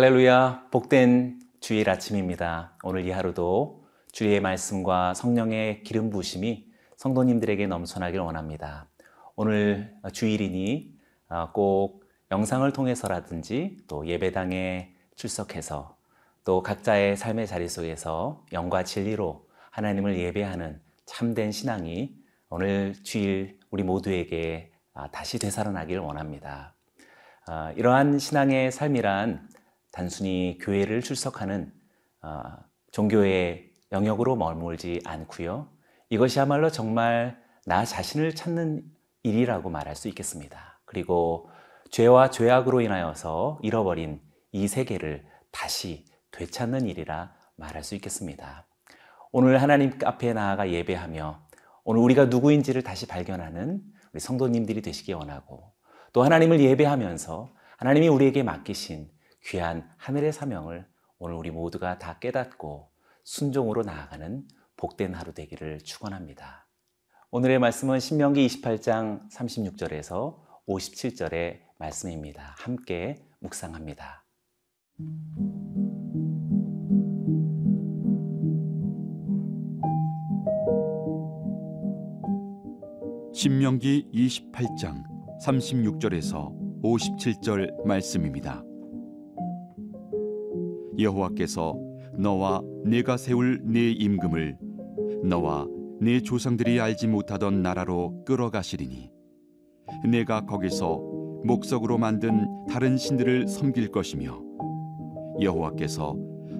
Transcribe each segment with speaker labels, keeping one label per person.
Speaker 1: 할렐루야, 복된 주일 아침입니다. 오늘 이 하루도 주의 말씀과 성령의 기름 부심이 성도님들에게 넘쳐나길 원합니다. 오늘 주일이니 어, 꼭 영상을 통해서라든지 또 예배당에 출석해서 또 각자의 삶의 자리 속에서 영과 진리로 하나님을 예배하는 참된 신앙이 오늘 주일 우리 모두에게 아, 다시 되살아나길 원합니다. 아, 이러한 신앙의 삶이란 단순히 교회를 출석하는 아, 종교의 영역으로 머물지 않고요. 이것이야말로 정말 나 자신을 찾는 일이라고 말할 수 있겠습니다. 그리고 죄와 죄악으로 인하여서 잃어버린 이 세계를 다시 되찾는 일이라 말할 수 있겠습니다. 오늘 하나님 앞에 나아가 예배하며 오늘 우리가 누구인지를 다시 발견하는 우리 성도님들이 되시기 원하고 또 하나님을 예배하면서 하나님이 우리에게 맡기신 귀한 하늘의 사명을 오늘 우리 모두가 다 깨닫고 순종으로 나아가는 복된 하루 되기를 축원합니다. 오늘의 말씀은 신명기 28장 36절에서 57절의 말씀입니다. 함께 묵상합니다.
Speaker 2: 신명기 28장 36절에서 57절 말씀입니다. 여호와께서 너와 내가 세울 내 임금을 너와 내 조상들이 알지 못하던 나라로 끌어가시리니 내가 거기서 목석으로 만든 다른 신들을 섬길 것이며 여호와께서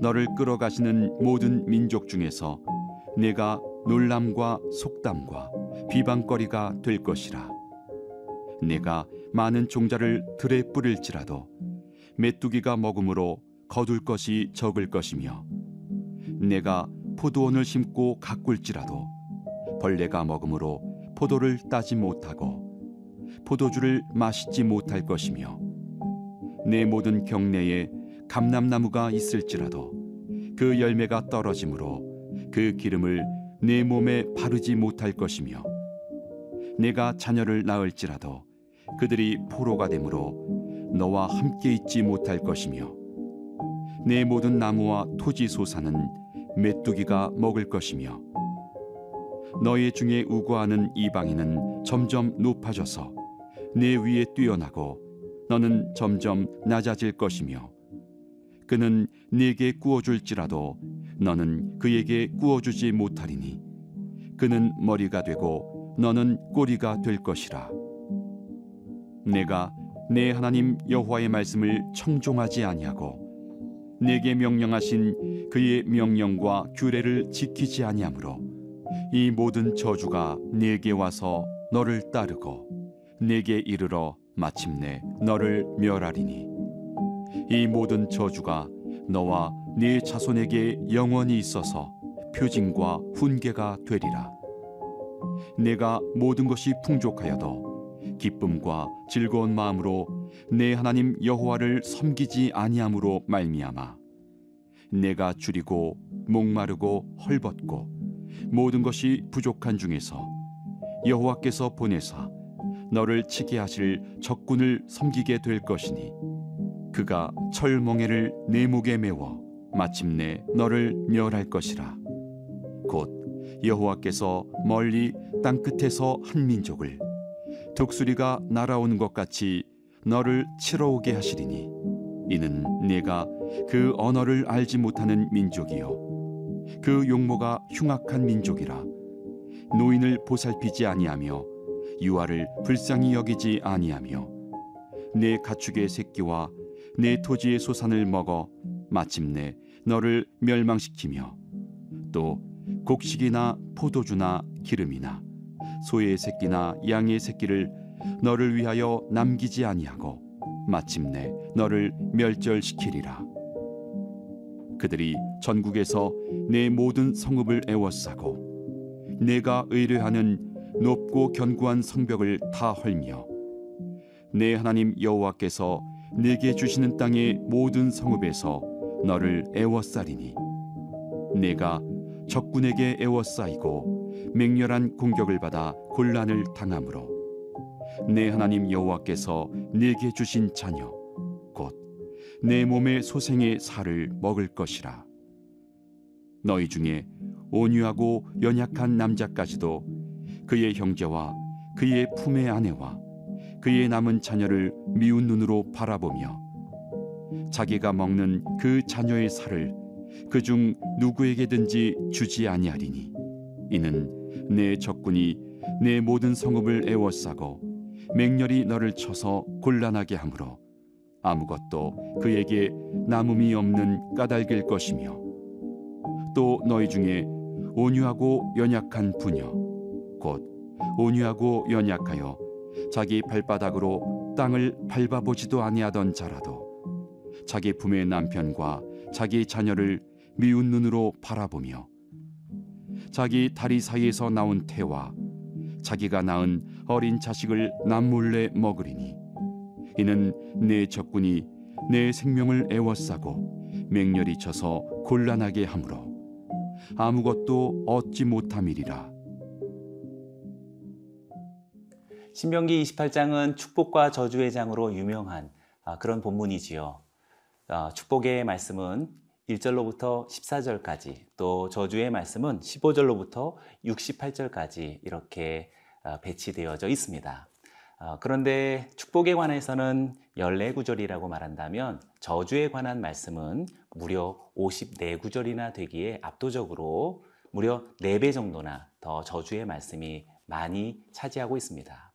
Speaker 2: 너를 끌어가시는 모든 민족 중에서 내가 놀람과 속담과 비방거리가 될 것이라. 내가 많은 종자를 들에 뿌릴지라도 메뚜기가 먹음으로 거둘 것이 적을 것이며 내가 포도원을 심고 가꿀지라도 벌레가 먹음으로 포도를 따지 못하고 포도주를 마시지 못할 것이며 내 모든 경내에 감람나무가 있을지라도 그 열매가 떨어지므로 그 기름을 내 몸에 바르지 못할 것이며 내가 자녀를 낳을지라도 그들이 포로가 되므로 너와 함께 있지 못할 것이며 내 모든 나무와 토지 소사는 메뚜기가 먹을 것이며 너희 중에 우고하는 이방인은 점점 높아져서 내 위에 뛰어나고 너는 점점 낮아질 것이며 그는 네게 구워줄지라도 너는 그에게 구워주지 못하리니 그는 머리가 되고 너는 꼬리가 될 것이라. 내가 내 하나님 여호와의 말씀을 청종하지 아니하고 내게 명령하신 그의 명령과 규례를 지키지 아니하므로 이 모든 저주가 내게 와서 너를 따르고 내게 이르러 마침내 너를 멸하리니 이 모든 저주가 너와 네 자손에게 영원히 있어서 표징과 훈계가 되리라. 내가 모든 것이 풍족하여도 기쁨과 즐거운 마음으로 내 하나님 여호와를 섬기지 아니함으로 말미암아. 내가 줄이고 목마르고 헐벗고 모든 것이 부족한 중에서 여호와께서 보내사 너를 치게 하실 적군을 섬기게 될 것이니 그가 철멍에를 내 목에 메워 마침내 너를 멸할 것이라. 곧 여호와께서 멀리 땅 끝에서 한 민족을 독수리가 날아오는 것 같이 너를 치러 오게 하시리니 이는 네가 그 언어를 알지 못하는 민족이요. 그 용모가 흉악한 민족이라. 노인을 보살피지 아니하며 유아를 불쌍히 여기지 아니하며 내 가축의 새끼와 내 토지의 소산을 먹어 마침내 너를 멸망시키며 또 곡식이나 포도주나 기름이나 소의 새끼나 양의 새끼를 너를 위하여 남기지 아니하고 마침내 너를 멸절시키리라. 그들이 전국에서 내 모든 성읍을 애워싸고 내가 의뢰하는 높고 견고한 성벽을 다 헐며 내 하나님 여호와께서 내게 주시는 땅의 모든 성읍에서 너를 애워싸리니 내가 적군에게 애워싸이고 맹렬한 공격을 받아 곤란을 당함으로 내 하나님 여호와께서 내게 주신 자녀 곧 내 몸의 소생의 살을 먹을 것이라. 너희 중에 온유하고 연약한 남자까지도 그의 형제와 그의 품의 아내와 그의 남은 자녀를 미운 눈으로 바라보며 자기가 먹는 그 자녀의 살을 그 중 누구에게든지 주지 아니하리니 이는 내 적군이 내 모든 성읍을 애워싸고 맹렬히 너를 쳐서 곤란하게 하므로 아무것도 그에게 남음이 없는 까닭일 것이며 또 너희 중에 온유하고 연약한 부녀 곧 온유하고 연약하여 자기 발바닥으로 땅을 밟아보지도 아니하던 자라도 자기 품의 남편과 자기 자녀를 미운 눈으로 바라보며 자기 다리 사이에서 나온 태와 자기가 낳은 어린 자식을 남몰래 먹으리니 이는 내 적군이 내 생명을 애워싸고 맹렬히 쳐서 곤란하게 하므로 아무것도 얻지 못함이리라
Speaker 1: 신명기 28장은 축복과 저주의 장으로 유명한 아, 그런 본문이지요. 아, 축복의 말씀은 1절로부터 14절까지 또 저주의 말씀은 15절로부터 68절까지 이렇게 아, 배치되어져 있습니다. 아, 그런데 축복에 관해서는 14구절이라고 말한다면 저주에 관한 말씀은 무려 54구절이나 되기에 압도적으로 무려 4배 정도나 더 저주의 말씀이 많이 차지하고 있습니다.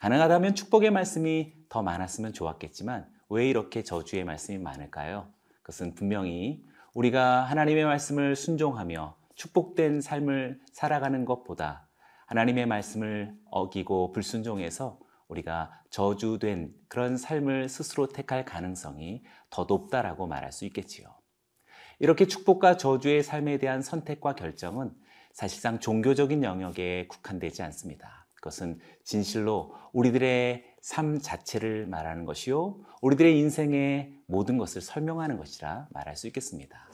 Speaker 1: 가능하다면 축복의 말씀이 더 많았으면 좋았겠지만 왜 이렇게 저주의 말씀이 많을까요? 그것은 분명히 우리가 하나님의 말씀을 순종하며 축복된 삶을 살아가는 것보다 하나님의 말씀을 어기고 불순종해서 우리가 저주된 그런 삶을 스스로 택할 가능성이 더 높다라고 말할 수 있겠지요. 이렇게 축복과 저주의 삶에 대한 선택과 결정은 사실상 종교적인 영역에 국한되지 않습니다. 그것은 진실로 우리들의 삶 자체를 말하는 것이요. 우리들의 인생의 모든 것을 설명하는 것이라 말할 수 있겠습니다.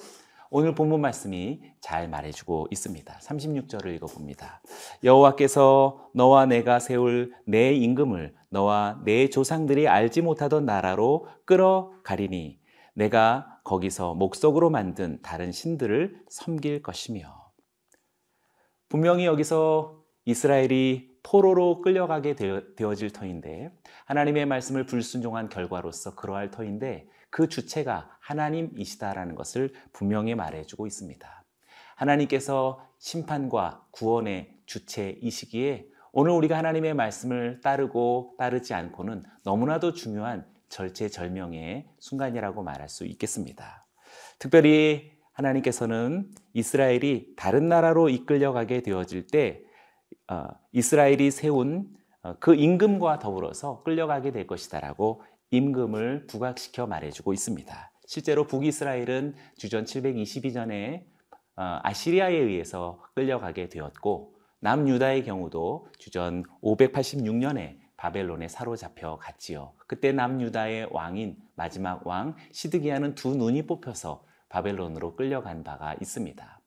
Speaker 1: 오늘 본문 말씀이 잘 말해주고 있습니다. 36절을 읽어봅니다. 여호와께서 너와 내가 세울 내 임금을 너와 내 조상들이 알지 못하던 나라로 끌어가리니 내가 거기서 목석으로 만든 다른 신들을 섬길 것이며 분명히 여기서 이스라엘이 포로로 끌려가게 되어질 터인데 하나님의 말씀을 불순종한 결과로서 그러할 터인데 그 주체가 하나님이시다라는 것을 분명히 말해주고 있습니다. 하나님께서 심판과 구원의 주체이시기에 오늘 우리가 하나님의 말씀을 따르고 따르지 않고는 너무나도 중요한 절체절명의 순간이라고 말할 수 있겠습니다. 특별히 하나님께서는 이스라엘이 다른 나라로 이끌려가게 되어질 때 어, 이스라엘이 세운 어, 그 임금과 더불어서 끌려가게 될 것이다라고 임금을 부각시켜 말해주고 있습니다. 실제로 북이스라엘은 주전 722년에 어, 아시리아에 의해서 끌려가게 되었고 남유다의 경우도 주전 586년에 바벨론에 사로잡혀 갔지요. 그때 남유다의 왕인 마지막 왕 시드기야는 두 눈이 뽑혀서 바벨론으로 끌려간 바가 있습니다.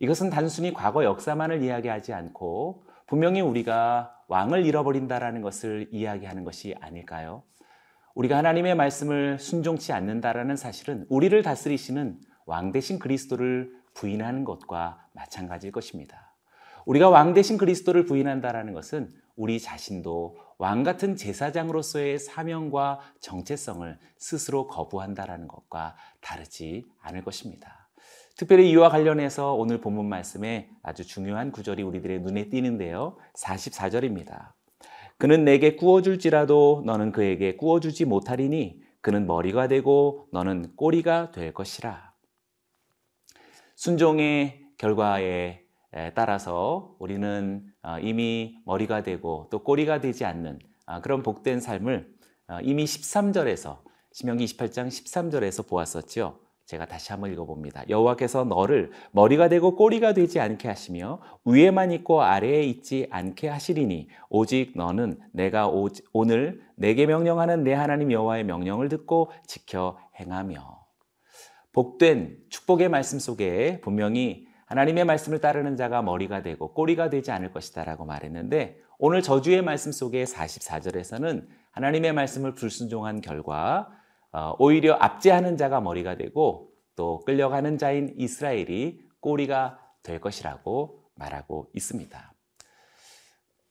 Speaker 1: 이것은 단순히 과거 역사만을 이야기하지 않고 분명히 우리가 왕을 잃어버린다라는 것을 이야기하는 것이 아닐까요? 우리가 하나님의 말씀을 순종치 않는다라는 사실은 우리를 다스리시는 왕 대신 그리스도를 부인하는 것과 마찬가지일 것입니다. 우리가 왕 대신 그리스도를 부인한다라는 것은 우리 자신도 왕 같은 제사장으로서의 사명과 정체성을 스스로 거부한다라는 것과 다르지 않을 것입니다. 특별히 이와 관련해서 오늘 본문 말씀에 아주 중요한 구절이 우리들의 눈에 띄는데요. 44절입니다. 그는 내게 구워줄지라도 너는 그에게 구워주지 못하리니 그는 머리가 되고 너는 꼬리가 될 것이라. 순종의 결과에 따라서 우리는 어, 이미 머리가 되고 또 꼬리가 되지 않는 아, 그런 복된 삶을 어, 이미 13절에서 신명기 28장 13절에서 보았었지요. 제가 다시 한번 읽어봅니다. 여호와께서 너를 머리가 되고 꼬리가 되지 않게 하시며 위에만 있고 아래에 있지 않게 하시리니 오직 너는 내가 오, 오늘 내게 명령하는 내 하나님 여호와의 명령을 듣고 지켜 행하며 복된 축복의 말씀 속에 분명히 하나님의 말씀을 따르는 자가 머리가 되고 꼬리가 되지 않을 것이다라고 말했는데 오늘 저주의 말씀 속에 44절에서는 하나님의 말씀을 불순종한 결과 어, 오히려 압제하는 자가 머리가 되고 또 끌려가는 자인 이스라엘이 꼬리가 될 것이라고 말하고 있습니다.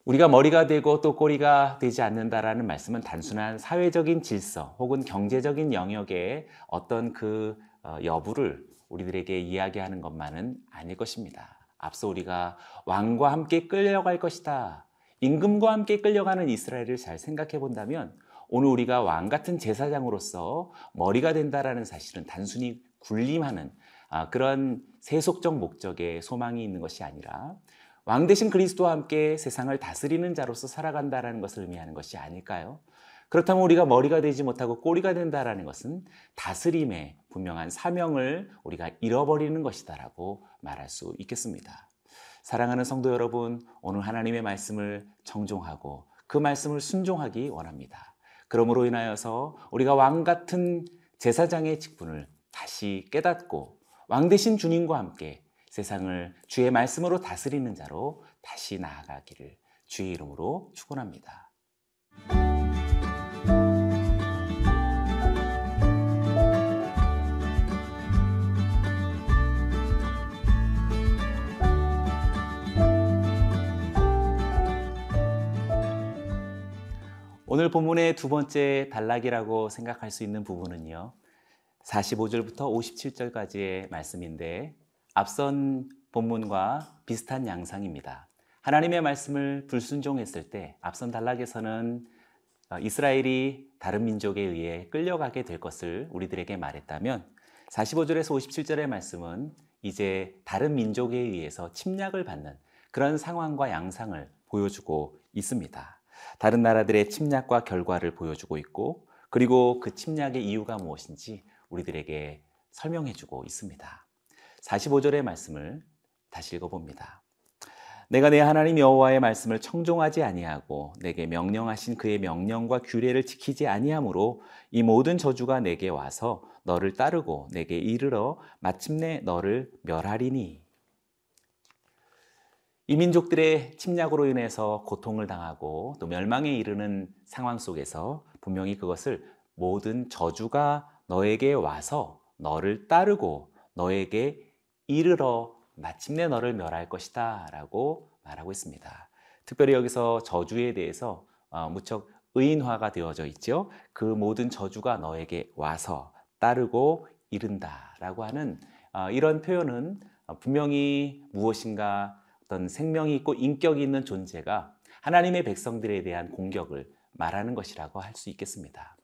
Speaker 1: 우리가 머리가 되고 또 꼬리가 되지 않는다라는 말씀은 단순한 사회적인 질서 혹은 경제적인 영역의 어떤 그 어, 여부를 우리들에게 이야기하는 것만은 아닐 것입니다. 앞서 우리가 왕과 함께 끌려갈 것이다. 임금과 함께 끌려가는 이스라엘을 잘 생각해 본다면 오늘 우리가 왕 같은 제사장으로서 머리가 된다라는 사실은 단순히 군림하는 아, 그런 세속적 목적의 소망이 있는 것이 아니라 왕 대신 그리스도와 함께 세상을 다스리는 자로서 살아간다라는 것을 의미하는 것이 아닐까요? 그렇다면 우리가 머리가 되지 못하고 꼬리가 된다라는 것은 다스림의 분명한 사명을 우리가 잃어버리는 것이다라고 말할 수 있겠습니다. 사랑하는 성도 여러분, 오늘 하나님의 말씀을 정종하고 그 말씀을 순종하기 원합니다. 그러므로 인하여서 우리가 왕 같은 제사장의 직분을 다시 깨닫고 왕 대신 주님과 함께 세상을 주의 말씀으로 다스리는 자로 다시 나아가기를 주의 이름으로 축원합니다. 오늘 본문의 두 번째 단락이라고 생각할 수 있는 부분은요. 45절부터 57절까지의 말씀인데 앞선 본문과 비슷한 양상입니다. 하나님의 말씀을 불순종했을 때 앞선 단락에서는 어, 이스라엘이 다른 민족에 의해 끌려가게 될 것을 우리들에게 말했다면 45절에서 57절의 말씀은 이제 다른 민족에 의해서 침략을 받는 그런 상황과 양상을 보여주고 있습니다. 다른 나라들의 침략과 결과를 보여주고 있고 그리고 그 침략의 이유가 무엇인지 우리들에게 설명해주고 있습니다. 45절의 말씀을 다시 읽어봅니다. 내가 내 하나님 여호와의 말씀을 청종하지 아니하고 내게 명령하신 그의 명령과 규례를 지키지 아니하므로 이 모든 저주가 내게 와서 너를 따르고 내게 이르러 마침내 너를 멸하리니 이 민족들의 침략으로 인해서 고통을 당하고 또 멸망에 이르는 상황 속에서 분명히 그것을 모든 저주가 너에게 와서 너를 따르고 너에게 이르러 마침내 너를 멸할 것이다 라고 말하고 있습니다. 특별히 여기서 저주에 대해서 어, 무척 의인화가 되어져 있죠. 그 모든 저주가 너에게 와서 따르고 이른다 라고 하는 어, 이런 표현은 분명히 무엇인가 어떤 생명이 있고 인격이 있는 존재가 하나님의 백성들에 대한 공격을 말하는 것이라고 할 수 있겠습니다.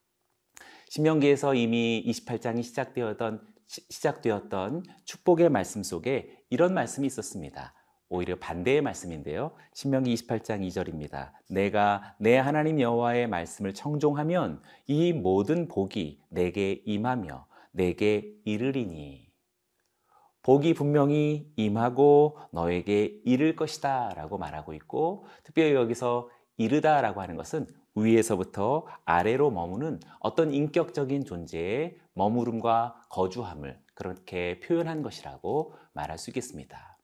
Speaker 1: 신명기에서 이미 28장이 시작되었던 시작되었던 축복의 말씀 속에 이런 말씀이 있었습니다. 오히려 반대의 말씀인데요. 신명기 28장 2절입니다. 내가 내 하나님 여호와의 말씀을 청종하면 이 모든 복이 내게 임하며 내게 이르리니 복이 분명히 임하고 너에게 이를 것이다 라고 말하고 있고 특별히 여기서 이르다 라고 하는 것은 위에서부터 아래로 머무는 어떤 인격적인 존재의 머무름과 거주함을 그렇게 표현한 것이라고 말할 수 있겠습니다.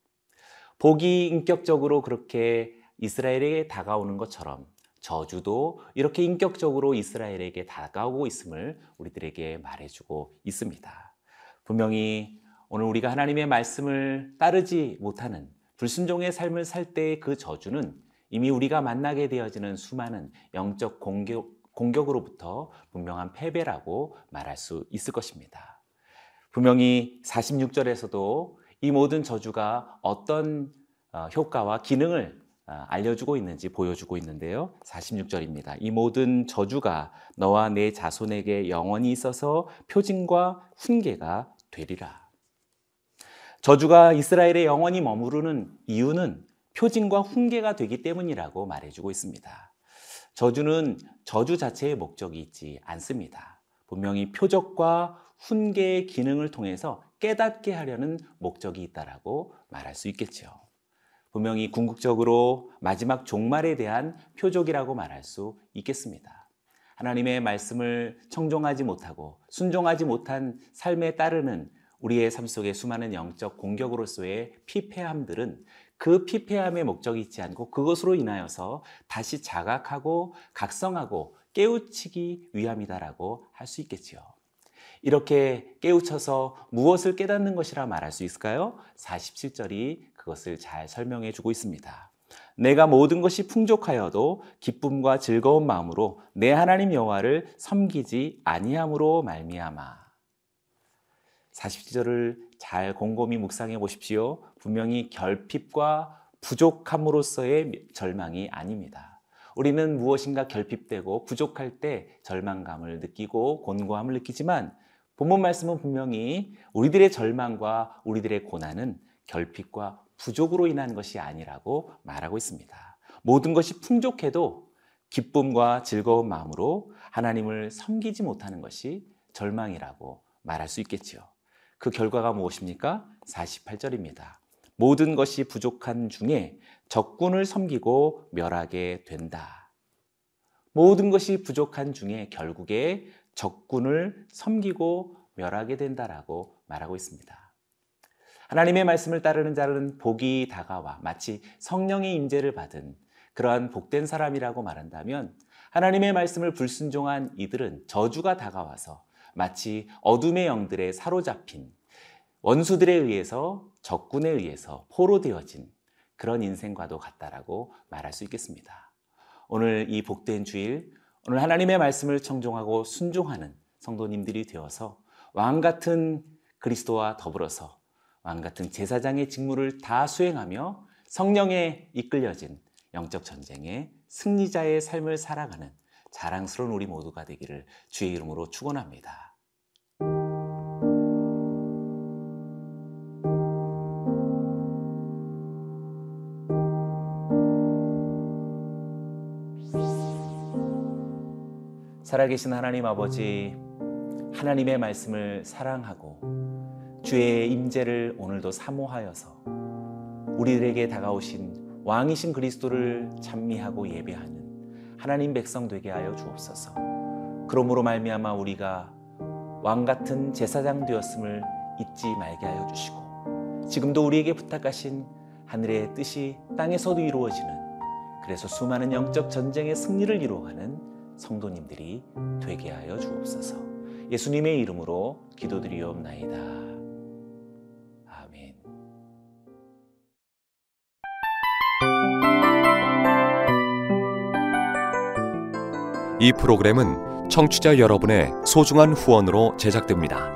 Speaker 1: 복이 인격적으로 그렇게 이스라엘에게 다가오는 것처럼 저주도 이렇게 인격적으로 이스라엘에게 다가오고 있음을 우리들에게 말해주고 있습니다. 분명히 오늘 우리가 하나님의 말씀을 따르지 못하는 불순종의 삶을 살 때의 그 저주는 이미 우리가 만나게 되어지는 수많은 영적 공격, 공격으로부터 분명한 패배라고 말할 수 있을 것입니다. 분명히 46절에서도 이 모든 저주가 어떤 어, 효과와 기능을 어, 알려주고 있는지 보여주고 있는데요. 46절입니다. 이 모든 저주가 너와 내 자손에게 영원히 있어서 표징과 훈계가 되리라. 저주가 이스라엘에 영원히 머무르는 이유는 표징과 훈계가 되기 때문이라고 말해주고 있습니다. 저주는 저주 자체의 목적이 있지 않습니다. 분명히 표적과 훈계의 기능을 통해서 깨닫게 하려는 목적이 있다라고 말할 수 있겠죠. 분명히 궁극적으로 마지막 종말에 대한 표적이라고 말할 수 있겠습니다. 하나님의 말씀을 청종하지 못하고 순종하지 못한 삶에 따르는 우리의 삶 속의 수많은 영적 공격으로서의 피폐함들은 그 피폐함의 목적이 있지 않고 그것으로 인하여서 다시 자각하고 각성하고 깨우치기 위함이다라고 할 수 있겠지요. 이렇게 깨우쳐서 무엇을 깨닫는 것이라 말할 수 있을까요? 47절이 그것을 잘 설명해 주고 있습니다. 내가 모든 것이 풍족하여도 기쁨과 즐거운 마음으로 내 하나님 여호와를 섬기지 아니함으로 말미암아. 47절을 잘 곰곰이 묵상해 보십시오. 분명히 결핍과 부족함으로써의 절망이 아닙니다. 우리는 무엇인가 결핍되고 부족할 때 절망감을 느끼고 곤고함을 느끼지만 본문 말씀은 분명히 우리들의 절망과 우리들의 고난은 결핍과 부족으로 인한 것이 아니라고 말하고 있습니다. 모든 것이 풍족해도 기쁨과 즐거운 마음으로 하나님을 섬기지 못하는 것이 절망이라고 말할 수 있겠지요. 그 결과가 무엇입니까? 48절입니다. 모든 것이 부족한 중에 적군을 섬기고 멸하게 된다. 모든 것이 부족한 중에 결국에 적군을 섬기고 멸하게 된다라고 말하고 있습니다. 하나님의 말씀을 따르는 자는 복이 다가와 마치 성령의 임재를 받은 그러한 복된 사람이라고 말한다면 하나님의 말씀을 불순종한 이들은 저주가 다가와서 마치 어둠의 영들에 사로잡힌 원수들에 의해서 적군에 의해서 포로되어진 그런 인생과도 같다라고 말할 수 있겠습니다. 오늘 이 복된 주일, 오늘 하나님의 말씀을 청종하고 순종하는 성도님들이 되어서 왕 같은 그리스도와 더불어서 왕 같은 제사장의 직무를 다 수행하며 성령에 이끌려진 영적 전쟁의 승리자의 삶을 살아가는 자랑스러운 우리 모두가 되기를 주의 이름으로 축원합니다. 살아계신 하나님 아버지, 하나님의 말씀을 사랑하고 주의 임재를 오늘도 사모하여서 우리들에게 다가오신 왕이신 그리스도를 찬미하고 예배하는 하나님 백성 되게 하여 주옵소서. 그러므로 말미암아 우리가 왕 같은 제사장 되었음을 잊지 말게 하여 주시고 지금도 우리에게 부탁하신 하늘의 뜻이 땅에서도 이루어지는 그래서 수많은 영적 전쟁의 승리를 이루어가는 성도님들이 되게 하여 주옵소서. 예수님의 이름으로 기도드리옵나이다. 아멘.
Speaker 3: 이 프로그램은 청취자 여러분의 소중한 후원으로 제작됩니다.